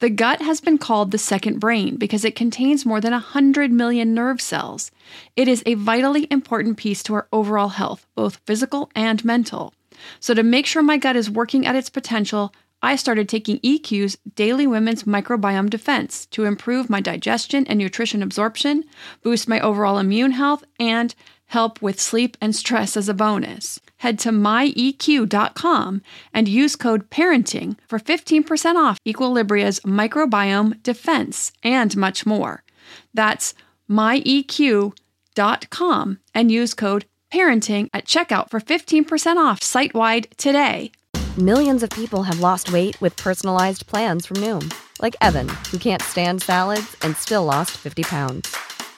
The gut has been called the second brain because it contains more than 100 million nerve cells. It is a vitally important piece to our overall health, both physical and mental. So, to make sure my gut is working at its potential, I started taking EQ's Daily Women's Microbiome Defense to improve my digestion and nutrition absorption, boost my overall immune health, and help with sleep and stress as a bonus. Head to myeq.com and use code parenting for 15% off Equilibria's microbiome defense and much more. That's myeq.com and use code parenting at checkout for 15% off site wide today. Millions of people have lost weight with personalized plans from Noom, like Evan, who can't stand salads and still lost 50 pounds.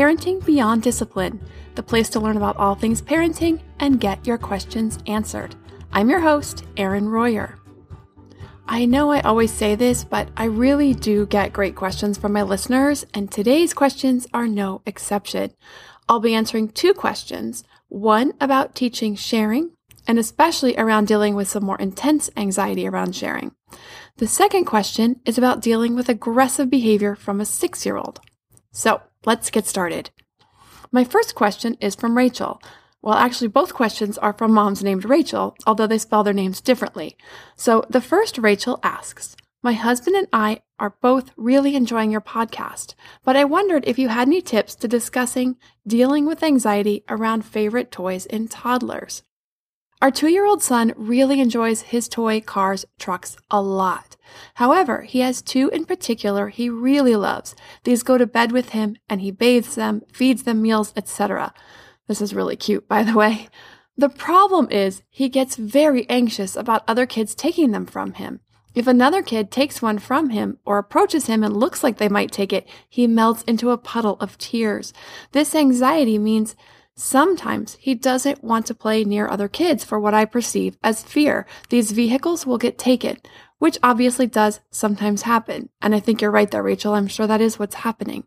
Parenting Beyond Discipline, the place to learn about all things parenting and get your questions answered. I'm your host, Erin Royer. I know I always say this, but I really do get great questions from my listeners, and today's questions are no exception. I'll be answering two questions one about teaching sharing, and especially around dealing with some more intense anxiety around sharing. The second question is about dealing with aggressive behavior from a six year old. So let's get started. My first question is from Rachel. Well, actually, both questions are from moms named Rachel, although they spell their names differently. So the first Rachel asks, my husband and I are both really enjoying your podcast, but I wondered if you had any tips to discussing dealing with anxiety around favorite toys in toddlers. Our two year old son really enjoys his toy cars, trucks a lot. However, he has two in particular he really loves. These go to bed with him and he bathes them, feeds them meals, etc. This is really cute, by the way. The problem is he gets very anxious about other kids taking them from him. If another kid takes one from him or approaches him and looks like they might take it, he melts into a puddle of tears. This anxiety means Sometimes he doesn't want to play near other kids for what I perceive as fear these vehicles will get taken, which obviously does sometimes happen. And I think you're right there, Rachel. I'm sure that is what's happening.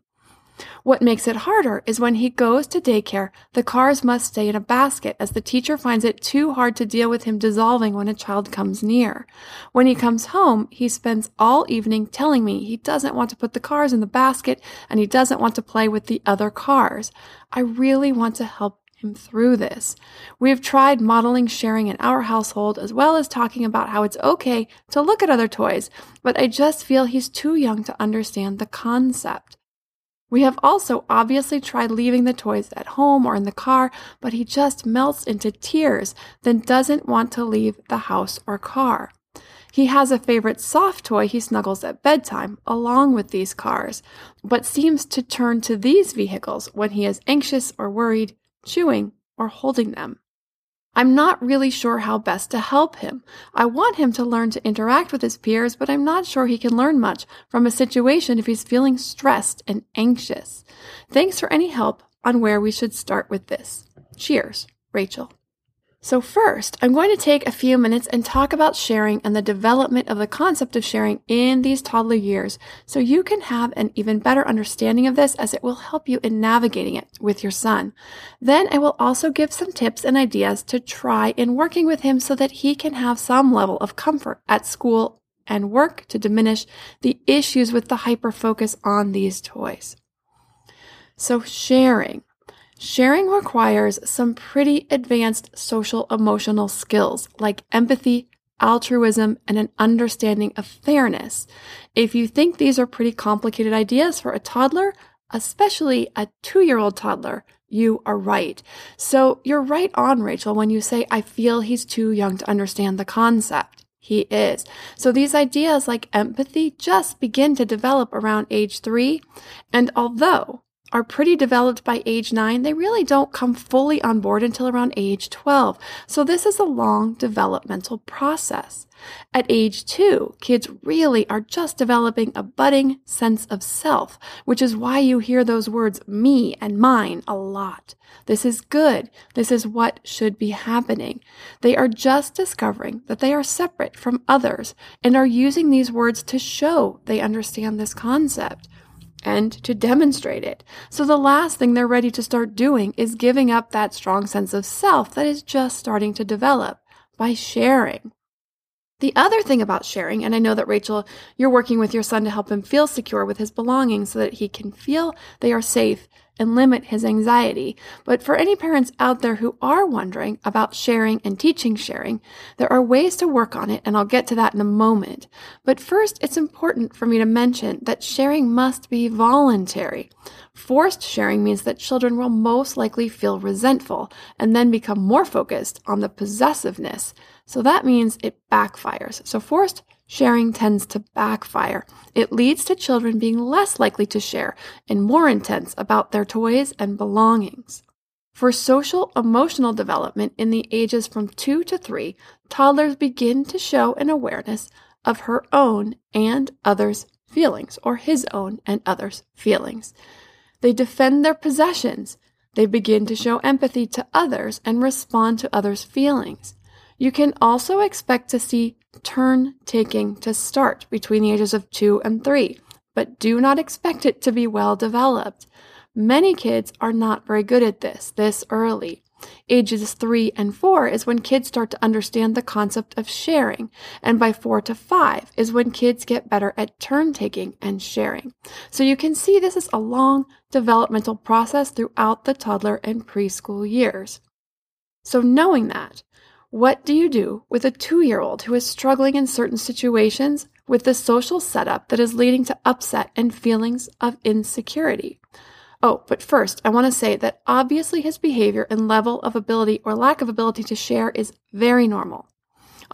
What makes it harder is when he goes to daycare, the cars must stay in a basket as the teacher finds it too hard to deal with him dissolving when a child comes near. When he comes home, he spends all evening telling me he doesn't want to put the cars in the basket and he doesn't want to play with the other cars. I really want to help him through this. We have tried modeling sharing in our household as well as talking about how it's okay to look at other toys, but I just feel he's too young to understand the concept. We have also obviously tried leaving the toys at home or in the car, but he just melts into tears, then doesn't want to leave the house or car. He has a favorite soft toy he snuggles at bedtime, along with these cars, but seems to turn to these vehicles when he is anxious or worried, chewing, or holding them. I'm not really sure how best to help him. I want him to learn to interact with his peers, but I'm not sure he can learn much from a situation if he's feeling stressed and anxious. Thanks for any help on where we should start with this. Cheers, Rachel. So, first, I'm going to take a few minutes and talk about sharing and the development of the concept of sharing in these toddler years so you can have an even better understanding of this as it will help you in navigating it with your son. Then I will also give some tips and ideas to try in working with him so that he can have some level of comfort at school and work to diminish the issues with the hyper focus on these toys. So, sharing. Sharing requires some pretty advanced social emotional skills like empathy, altruism, and an understanding of fairness. If you think these are pretty complicated ideas for a toddler, especially a two year old toddler, you are right. So you're right on, Rachel, when you say, I feel he's too young to understand the concept. He is. So these ideas like empathy just begin to develop around age three. And although are pretty developed by age 9, they really don't come fully on board until around age 12. So this is a long developmental process. At age 2, kids really are just developing a budding sense of self, which is why you hear those words me and mine a lot. This is good. This is what should be happening. They are just discovering that they are separate from others and are using these words to show they understand this concept and to demonstrate it. So the last thing they're ready to start doing is giving up that strong sense of self that is just starting to develop by sharing. The other thing about sharing, and I know that Rachel, you're working with your son to help him feel secure with his belongings so that he can feel they are safe and limit his anxiety. But for any parents out there who are wondering about sharing and teaching sharing, there are ways to work on it, and I'll get to that in a moment. But first, it's important for me to mention that sharing must be voluntary. Forced sharing means that children will most likely feel resentful and then become more focused on the possessiveness. So that means it backfires. So forced sharing tends to backfire. It leads to children being less likely to share and more intense about their toys and belongings. For social emotional development in the ages from 2 to 3, toddlers begin to show an awareness of her own and others' feelings, or his own and others' feelings. They defend their possessions. They begin to show empathy to others and respond to others' feelings. You can also expect to see turn taking to start between the ages of two and three, but do not expect it to be well developed. Many kids are not very good at this this early. Ages three and four is when kids start to understand the concept of sharing, and by four to five is when kids get better at turn taking and sharing. So you can see this is a long developmental process throughout the toddler and preschool years. So knowing that, what do you do with a two year old who is struggling in certain situations with the social setup that is leading to upset and feelings of insecurity? Oh, but first, I want to say that obviously his behavior and level of ability or lack of ability to share is very normal.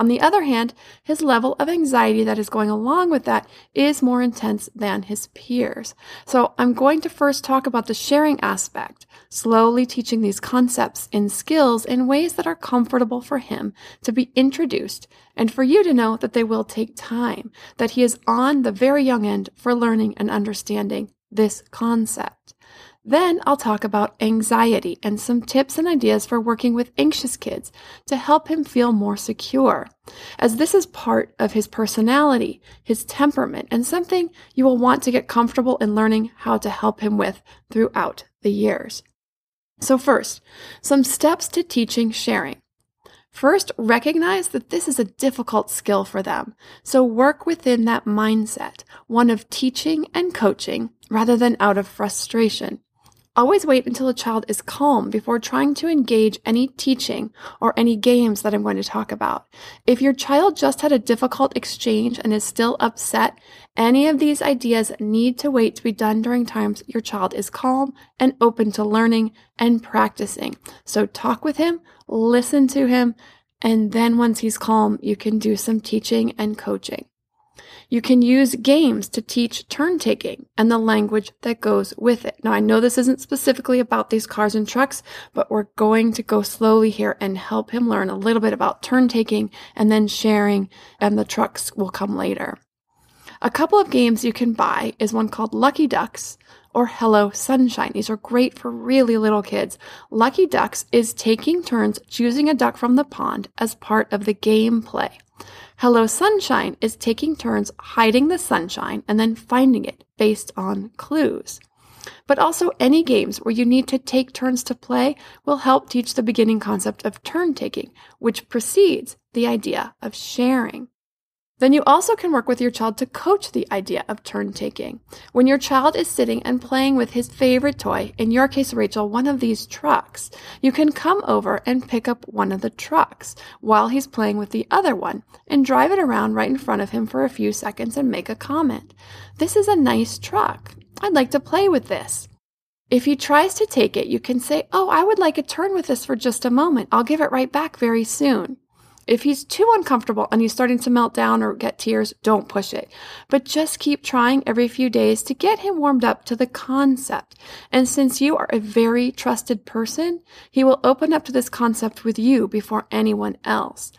On the other hand, his level of anxiety that is going along with that is more intense than his peers. So I'm going to first talk about the sharing aspect, slowly teaching these concepts and skills in ways that are comfortable for him to be introduced and for you to know that they will take time, that he is on the very young end for learning and understanding this concept. Then I'll talk about anxiety and some tips and ideas for working with anxious kids to help him feel more secure, as this is part of his personality, his temperament, and something you will want to get comfortable in learning how to help him with throughout the years. So, first, some steps to teaching sharing. First, recognize that this is a difficult skill for them. So work within that mindset, one of teaching and coaching rather than out of frustration. Always wait until a child is calm before trying to engage any teaching or any games that I'm going to talk about. If your child just had a difficult exchange and is still upset, any of these ideas need to wait to be done during times your child is calm and open to learning and practicing. So talk with him, listen to him, and then once he's calm, you can do some teaching and coaching. You can use games to teach turn taking and the language that goes with it. Now, I know this isn't specifically about these cars and trucks, but we're going to go slowly here and help him learn a little bit about turn taking and then sharing, and the trucks will come later. A couple of games you can buy is one called Lucky Ducks or Hello Sunshine. These are great for really little kids. Lucky Ducks is taking turns choosing a duck from the pond as part of the game play. Hello Sunshine is taking turns hiding the sunshine and then finding it based on clues. But also, any games where you need to take turns to play will help teach the beginning concept of turn taking, which precedes the idea of sharing. Then you also can work with your child to coach the idea of turn taking. When your child is sitting and playing with his favorite toy, in your case, Rachel, one of these trucks, you can come over and pick up one of the trucks while he's playing with the other one and drive it around right in front of him for a few seconds and make a comment. This is a nice truck. I'd like to play with this. If he tries to take it, you can say, Oh, I would like a turn with this for just a moment. I'll give it right back very soon. If he's too uncomfortable and he's starting to melt down or get tears, don't push it. But just keep trying every few days to get him warmed up to the concept. And since you are a very trusted person, he will open up to this concept with you before anyone else.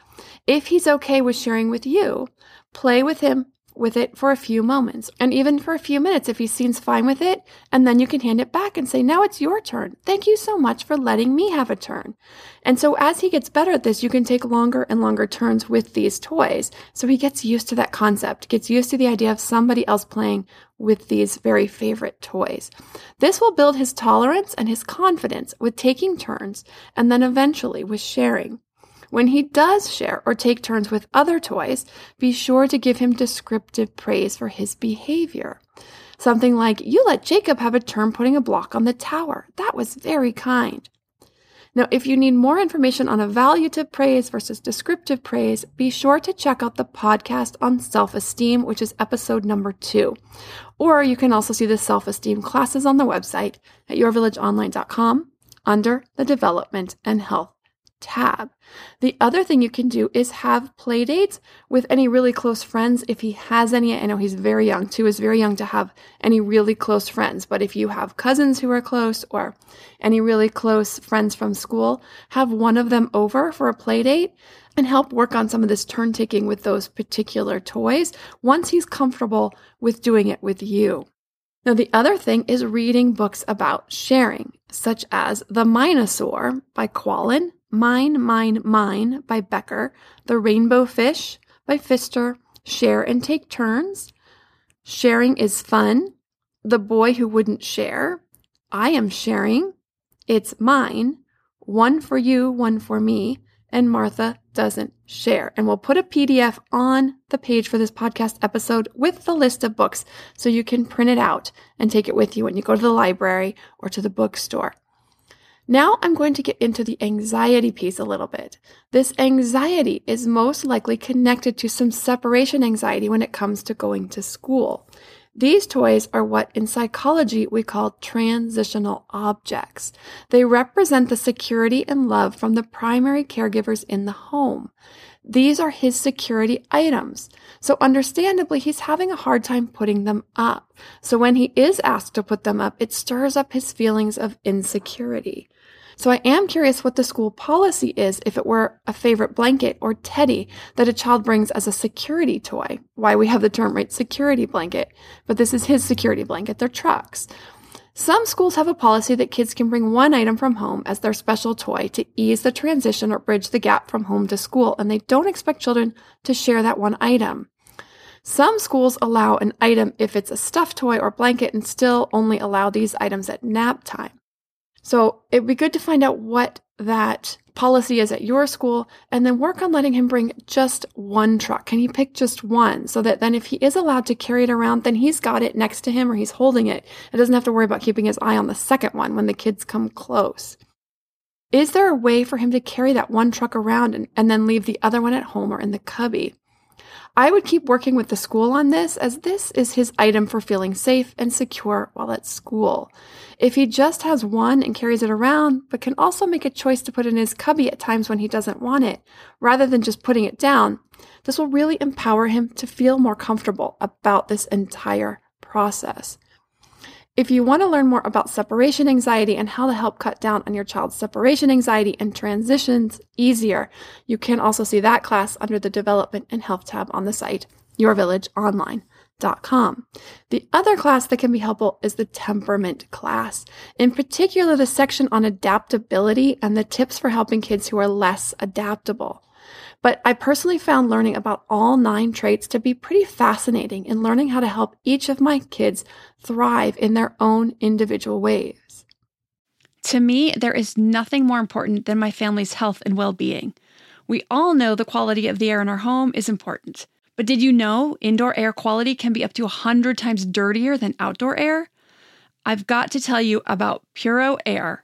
If he's okay with sharing with you, play with him with it for a few moments and even for a few minutes if he seems fine with it. And then you can hand it back and say, Now it's your turn. Thank you so much for letting me have a turn. And so as he gets better at this, you can take longer and longer turns with these toys. So he gets used to that concept, gets used to the idea of somebody else playing with these very favorite toys. This will build his tolerance and his confidence with taking turns and then eventually with sharing. When he does share or take turns with other toys, be sure to give him descriptive praise for his behavior. Something like, You let Jacob have a turn putting a block on the tower. That was very kind. Now, if you need more information on evaluative praise versus descriptive praise, be sure to check out the podcast on self esteem, which is episode number two. Or you can also see the self esteem classes on the website at yourvillageonline.com under the development and health tab. The other thing you can do is have play dates with any really close friends if he has any. I know he's very young too, is very young to have any really close friends. But if you have cousins who are close or any really close friends from school, have one of them over for a play date and help work on some of this turn taking with those particular toys once he's comfortable with doing it with you. Now, the other thing is reading books about sharing, such as The Mine-O-Saur by Quallen Mine, Mine, Mine by Becker, The Rainbow Fish by Pfister, Share and Take Turns, Sharing is Fun, The Boy Who Wouldn't Share, I Am Sharing, It's Mine, One for You, One for Me, and Martha Doesn't Share. And we'll put a PDF on the page for this podcast episode with the list of books so you can print it out and take it with you when you go to the library or to the bookstore. Now I'm going to get into the anxiety piece a little bit. This anxiety is most likely connected to some separation anxiety when it comes to going to school. These toys are what in psychology we call transitional objects. They represent the security and love from the primary caregivers in the home. These are his security items. So understandably, he's having a hard time putting them up. So when he is asked to put them up, it stirs up his feelings of insecurity. So I am curious what the school policy is if it were a favorite blanket or teddy that a child brings as a security toy. Why we have the term, right, security blanket. But this is his security blanket. They're trucks. Some schools have a policy that kids can bring one item from home as their special toy to ease the transition or bridge the gap from home to school, and they don't expect children to share that one item. Some schools allow an item if it's a stuffed toy or blanket and still only allow these items at nap time. So it'd be good to find out what that policy is at your school and then work on letting him bring just one truck. Can he pick just one so that then if he is allowed to carry it around, then he's got it next to him or he's holding it and doesn't have to worry about keeping his eye on the second one when the kids come close. Is there a way for him to carry that one truck around and, and then leave the other one at home or in the cubby? I would keep working with the school on this as this is his item for feeling safe and secure while at school. If he just has one and carries it around, but can also make a choice to put in his cubby at times when he doesn't want it, rather than just putting it down, this will really empower him to feel more comfortable about this entire process. If you want to learn more about separation anxiety and how to help cut down on your child's separation anxiety and transitions easier, you can also see that class under the Development and Health tab on the site, yourvillageonline.com. The other class that can be helpful is the temperament class, in particular, the section on adaptability and the tips for helping kids who are less adaptable. But I personally found learning about all nine traits to be pretty fascinating in learning how to help each of my kids thrive in their own individual ways. To me, there is nothing more important than my family's health and well being. We all know the quality of the air in our home is important, But did you know indoor air quality can be up to 100 times dirtier than outdoor air? I've got to tell you about Puro Air.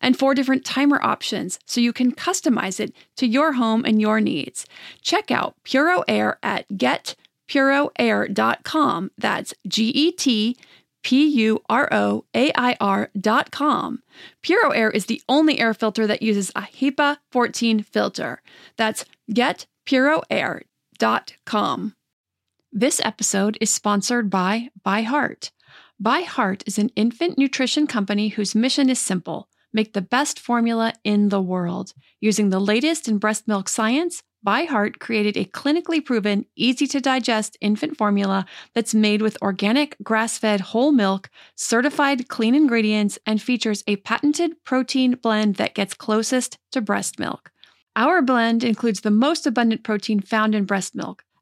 and four different timer options so you can customize it to your home and your needs. Check out Puro Air at getpuroair.com. That's G E T P U R O A I R dot com. Puro Air is the only air filter that uses a HEPA 14 filter. That's getpuroair.com. This episode is sponsored by ByHeart. ByHeart is an infant nutrition company whose mission is simple make the best formula in the world. Using the latest in breast milk science, ByHeart created a clinically proven, easy to digest infant formula that's made with organic, grass fed whole milk, certified clean ingredients, and features a patented protein blend that gets closest to breast milk. Our blend includes the most abundant protein found in breast milk,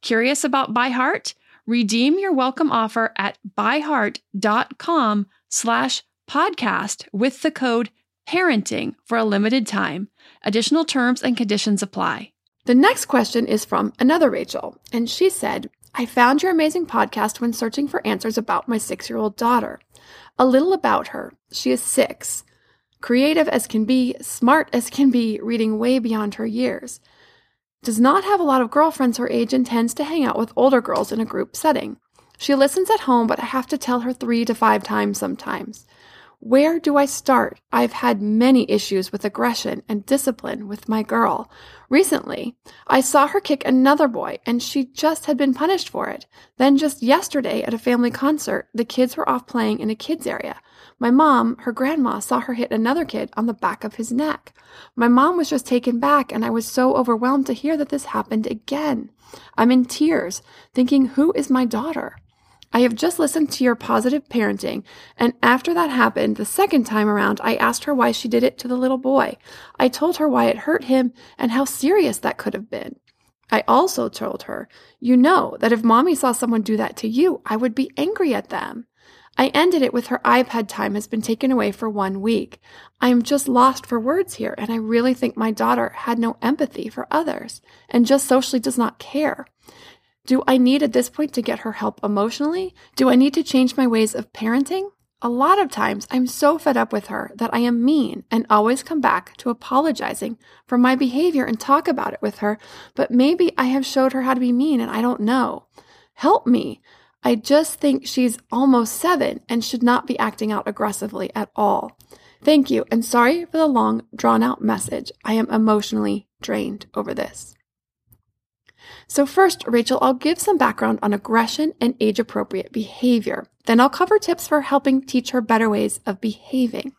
Curious about ByHeart? Redeem your welcome offer at byheart.com slash podcast with the code parenting for a limited time. Additional terms and conditions apply. The next question is from another Rachel, and she said, I found your amazing podcast when searching for answers about my six year old daughter. A little about her. She is six, creative as can be, smart as can be, reading way beyond her years does not have a lot of girlfriends her age and tends to hang out with older girls in a group setting. She listens at home, but I have to tell her three to five times sometimes. Where do I start? I've had many issues with aggression and discipline with my girl. Recently, I saw her kick another boy and she just had been punished for it. Then just yesterday at a family concert, the kids were off playing in a kids area. My mom, her grandma, saw her hit another kid on the back of his neck. My mom was just taken back and I was so overwhelmed to hear that this happened again. I'm in tears, thinking, who is my daughter? I have just listened to your positive parenting, and after that happened the second time around, I asked her why she did it to the little boy. I told her why it hurt him and how serious that could have been. I also told her, You know that if mommy saw someone do that to you, I would be angry at them. I ended it with her iPad time has been taken away for one week. I am just lost for words here, and I really think my daughter had no empathy for others and just socially does not care. Do I need at this point to get her help emotionally? Do I need to change my ways of parenting? A lot of times I'm so fed up with her that I am mean and always come back to apologizing for my behavior and talk about it with her, but maybe I have showed her how to be mean and I don't know. Help me. I just think she's almost seven and should not be acting out aggressively at all. Thank you, and sorry for the long, drawn out message. I am emotionally drained over this. So, first, Rachel, I'll give some background on aggression and age appropriate behavior. Then I'll cover tips for helping teach her better ways of behaving.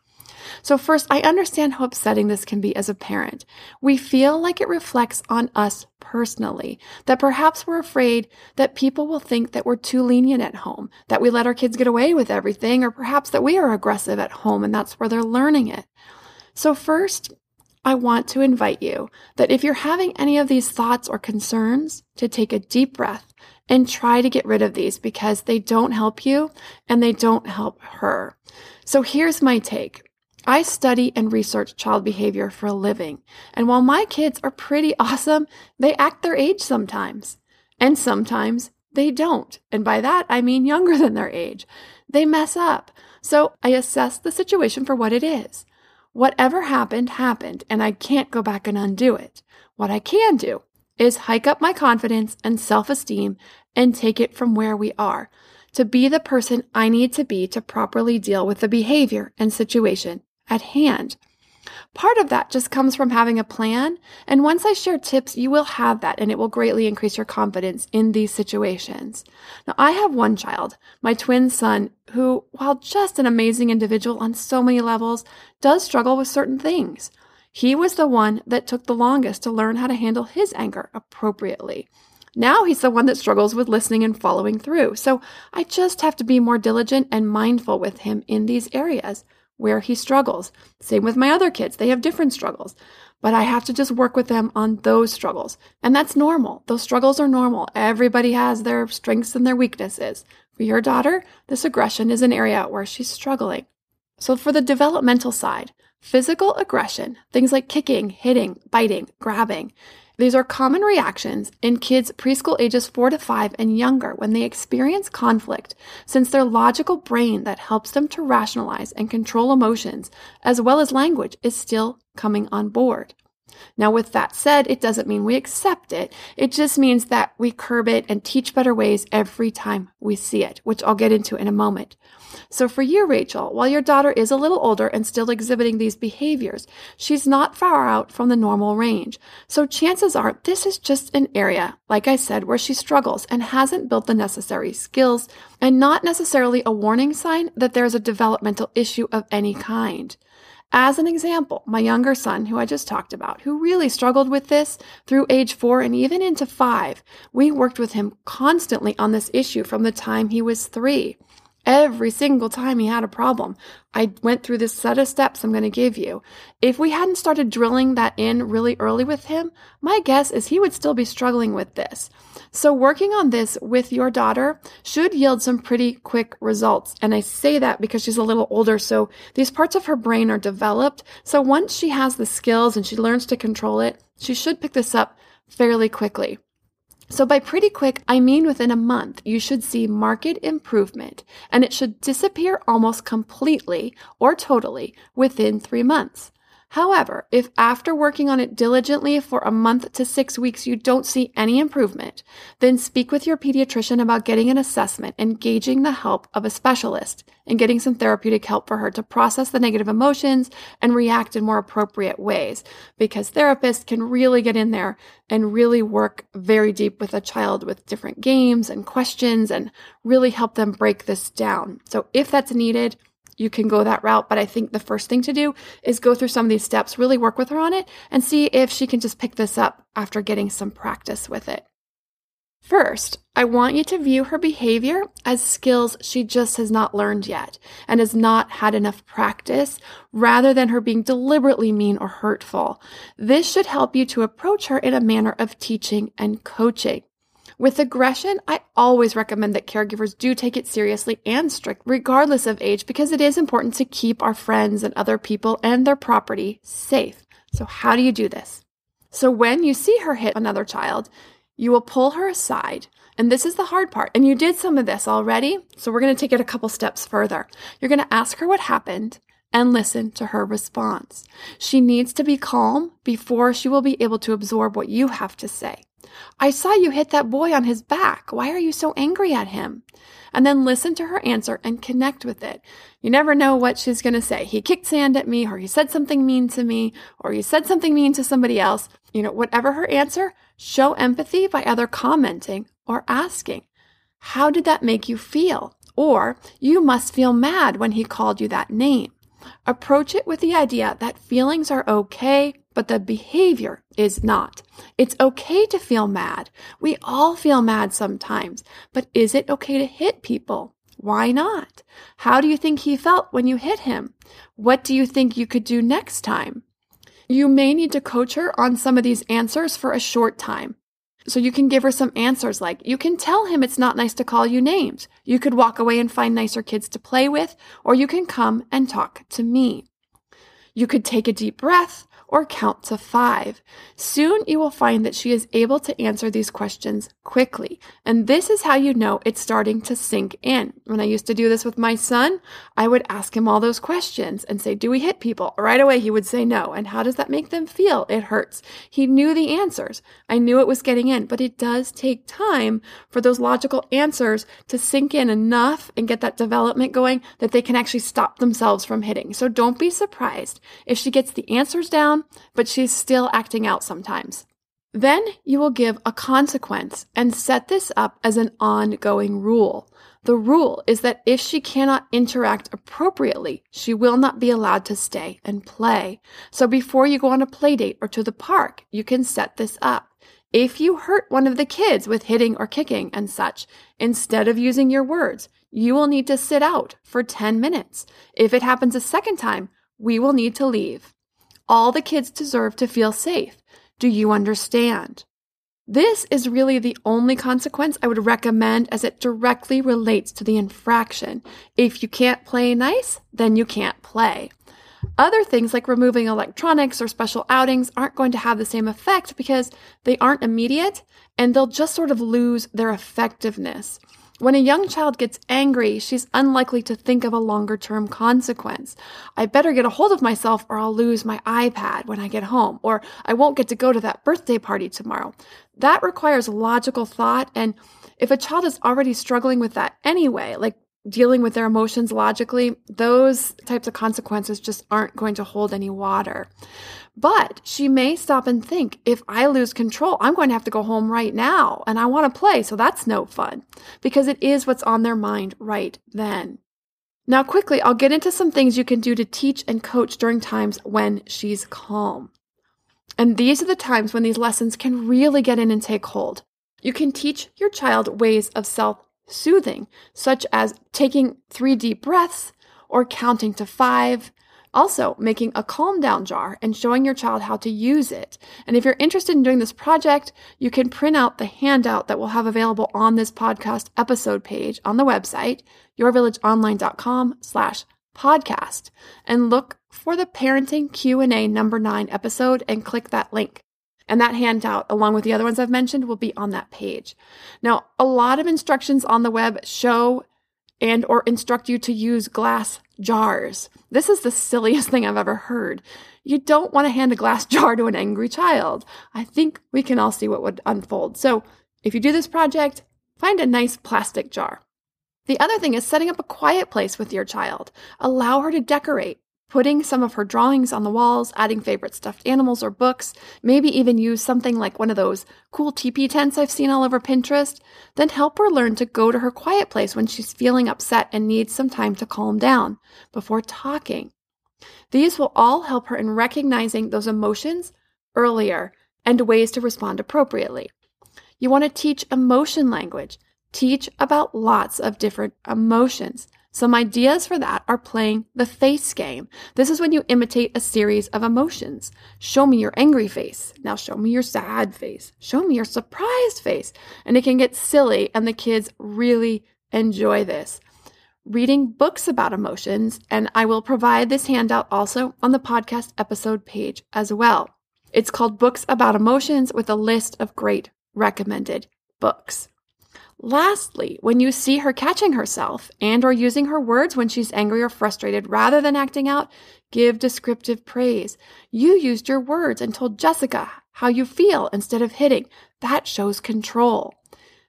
So, first, I understand how upsetting this can be as a parent. We feel like it reflects on us personally, that perhaps we're afraid that people will think that we're too lenient at home, that we let our kids get away with everything, or perhaps that we are aggressive at home and that's where they're learning it. So, first, I want to invite you that if you're having any of these thoughts or concerns, to take a deep breath and try to get rid of these because they don't help you and they don't help her. So here's my take. I study and research child behavior for a living, and while my kids are pretty awesome, they act their age sometimes. And sometimes they don't. And by that, I mean younger than their age. They mess up. So I assess the situation for what it is. Whatever happened, happened, and I can't go back and undo it. What I can do is hike up my confidence and self esteem and take it from where we are to be the person I need to be to properly deal with the behavior and situation at hand. Part of that just comes from having a plan. And once I share tips, you will have that and it will greatly increase your confidence in these situations. Now, I have one child, my twin son, who, while just an amazing individual on so many levels, does struggle with certain things. He was the one that took the longest to learn how to handle his anger appropriately. Now he's the one that struggles with listening and following through. So I just have to be more diligent and mindful with him in these areas where he struggles. Same with my other kids. They have different struggles, but I have to just work with them on those struggles. And that's normal. Those struggles are normal. Everybody has their strengths and their weaknesses. For your daughter, this aggression is an area where she's struggling. So for the developmental side, physical aggression, things like kicking, hitting, biting, grabbing, these are common reactions in kids preschool ages 4 to 5 and younger when they experience conflict, since their logical brain that helps them to rationalize and control emotions, as well as language, is still coming on board. Now, with that said, it doesn't mean we accept it. It just means that we curb it and teach better ways every time we see it, which I'll get into in a moment. So for you, Rachel, while your daughter is a little older and still exhibiting these behaviors, she's not far out from the normal range. So chances are this is just an area, like I said, where she struggles and hasn't built the necessary skills and not necessarily a warning sign that there's a developmental issue of any kind. As an example, my younger son, who I just talked about, who really struggled with this through age four and even into five, we worked with him constantly on this issue from the time he was three. Every single time he had a problem, I went through this set of steps I'm going to give you. If we hadn't started drilling that in really early with him, my guess is he would still be struggling with this. So working on this with your daughter should yield some pretty quick results. And I say that because she's a little older, so these parts of her brain are developed. So once she has the skills and she learns to control it, she should pick this up fairly quickly. So by pretty quick, I mean within a month, you should see market improvement and it should disappear almost completely or totally within three months. However, if after working on it diligently for a month to six weeks you don't see any improvement, then speak with your pediatrician about getting an assessment, engaging the help of a specialist, and getting some therapeutic help for her to process the negative emotions and react in more appropriate ways. Because therapists can really get in there and really work very deep with a child with different games and questions and really help them break this down. So if that's needed, you can go that route. But I think the first thing to do is go through some of these steps, really work with her on it, and see if she can just pick this up after getting some practice with it. First, I want you to view her behavior as skills she just has not learned yet and has not had enough practice rather than her being deliberately mean or hurtful. This should help you to approach her in a manner of teaching and coaching. With aggression, I always recommend that caregivers do take it seriously and strict, regardless of age, because it is important to keep our friends and other people and their property safe. So, how do you do this? So, when you see her hit another child, you will pull her aside. And this is the hard part. And you did some of this already. So, we're going to take it a couple steps further. You're going to ask her what happened and listen to her response. She needs to be calm before she will be able to absorb what you have to say. I saw you hit that boy on his back. Why are you so angry at him? And then listen to her answer and connect with it. You never know what she's going to say. He kicked sand at me, or he said something mean to me, or he said something mean to somebody else. You know, whatever her answer, show empathy by either commenting or asking, How did that make you feel? Or, You must feel mad when he called you that name. Approach it with the idea that feelings are okay, but the behavior is not. It's okay to feel mad. We all feel mad sometimes, but is it okay to hit people? Why not? How do you think he felt when you hit him? What do you think you could do next time? You may need to coach her on some of these answers for a short time. So you can give her some answers like, you can tell him it's not nice to call you names. You could walk away and find nicer kids to play with, or you can come and talk to me. You could take a deep breath or count to five. Soon you will find that she is able to answer these questions quickly. And this is how you know it's starting to sink in. When I used to do this with my son, I would ask him all those questions and say, Do we hit people? Right away, he would say no. And how does that make them feel? It hurts. He knew the answers. I knew it was getting in, but it does take time for those logical answers to sink in enough and get that development going that they can actually stop themselves from hitting. So don't be surprised if she gets the answers down but she's still acting out sometimes. Then you will give a consequence and set this up as an ongoing rule. The rule is that if she cannot interact appropriately, she will not be allowed to stay and play. So before you go on a play date or to the park, you can set this up. If you hurt one of the kids with hitting or kicking and such, instead of using your words, you will need to sit out for 10 minutes. If it happens a second time, we will need to leave. All the kids deserve to feel safe. Do you understand? This is really the only consequence I would recommend as it directly relates to the infraction. If you can't play nice, then you can't play. Other things like removing electronics or special outings aren't going to have the same effect because they aren't immediate and they'll just sort of lose their effectiveness. When a young child gets angry, she's unlikely to think of a longer term consequence. I better get a hold of myself or I'll lose my iPad when I get home, or I won't get to go to that birthday party tomorrow. That requires logical thought. And if a child is already struggling with that anyway, like dealing with their emotions logically, those types of consequences just aren't going to hold any water. But she may stop and think, if I lose control, I'm going to have to go home right now and I want to play. So that's no fun because it is what's on their mind right then. Now, quickly, I'll get into some things you can do to teach and coach during times when she's calm. And these are the times when these lessons can really get in and take hold. You can teach your child ways of self soothing, such as taking three deep breaths or counting to five. Also, making a calm down jar and showing your child how to use it. And if you're interested in doing this project, you can print out the handout that we'll have available on this podcast episode page on the website, yourvillageonline.com slash podcast, and look for the parenting Q&A number 9 episode and click that link. And that handout, along with the other ones I've mentioned, will be on that page. Now, a lot of instructions on the web show and or instruct you to use glass jars. This is the silliest thing I've ever heard. You don't want to hand a glass jar to an angry child. I think we can all see what would unfold. So, if you do this project, find a nice plastic jar. The other thing is setting up a quiet place with your child. Allow her to decorate putting some of her drawings on the walls, adding favorite stuffed animals or books, maybe even use something like one of those cool teepee tents I've seen all over Pinterest, then help her learn to go to her quiet place when she's feeling upset and needs some time to calm down before talking. These will all help her in recognizing those emotions earlier and ways to respond appropriately. You want to teach emotion language. Teach about lots of different emotions. Some ideas for that are playing the face game. This is when you imitate a series of emotions. Show me your angry face. Now show me your sad face. Show me your surprised face. And it can get silly, and the kids really enjoy this. Reading books about emotions, and I will provide this handout also on the podcast episode page as well. It's called Books About Emotions with a list of great recommended books. Lastly, when you see her catching herself and or using her words when she's angry or frustrated rather than acting out, give descriptive praise. You used your words and told Jessica how you feel instead of hitting. That shows control.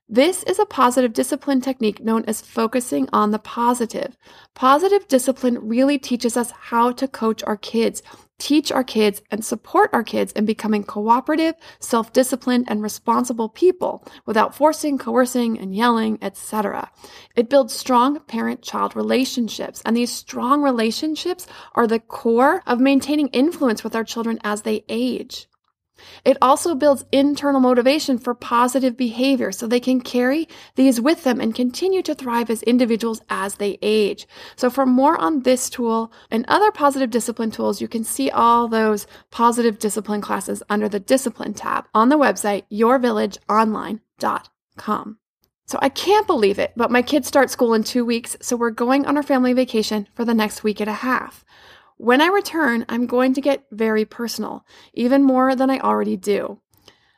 This is a positive discipline technique known as focusing on the positive. Positive discipline really teaches us how to coach our kids, teach our kids, and support our kids in becoming cooperative, self-disciplined, and responsible people without forcing, coercing, and yelling, etc. It builds strong parent-child relationships, and these strong relationships are the core of maintaining influence with our children as they age. It also builds internal motivation for positive behavior so they can carry these with them and continue to thrive as individuals as they age. So for more on this tool and other positive discipline tools, you can see all those positive discipline classes under the discipline tab on the website yourvillageonline.com. So I can't believe it, but my kids start school in two weeks, so we're going on our family vacation for the next week and a half. When I return, I'm going to get very personal, even more than I already do.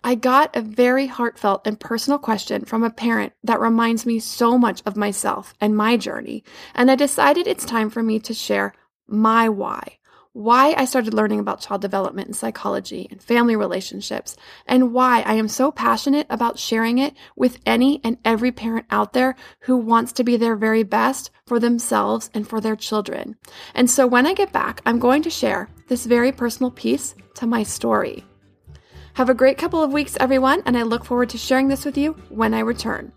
I got a very heartfelt and personal question from a parent that reminds me so much of myself and my journey, and I decided it's time for me to share my why. Why I started learning about child development and psychology and family relationships, and why I am so passionate about sharing it with any and every parent out there who wants to be their very best for themselves and for their children. And so when I get back, I'm going to share this very personal piece to my story. Have a great couple of weeks, everyone, and I look forward to sharing this with you when I return.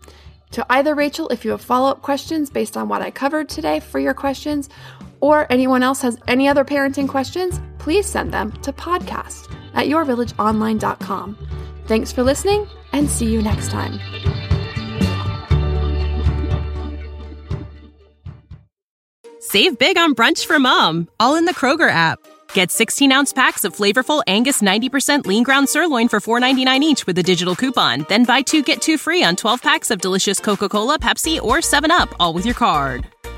To either Rachel, if you have follow up questions based on what I covered today for your questions, or anyone else has any other parenting questions, please send them to podcast at yourvillageonline.com. Thanks for listening and see you next time. Save big on brunch for mom, all in the Kroger app. Get 16 ounce packs of flavorful Angus 90% lean ground sirloin for $4.99 each with a digital coupon. Then buy two get two free on 12 packs of delicious Coca Cola, Pepsi, or 7UP, all with your card.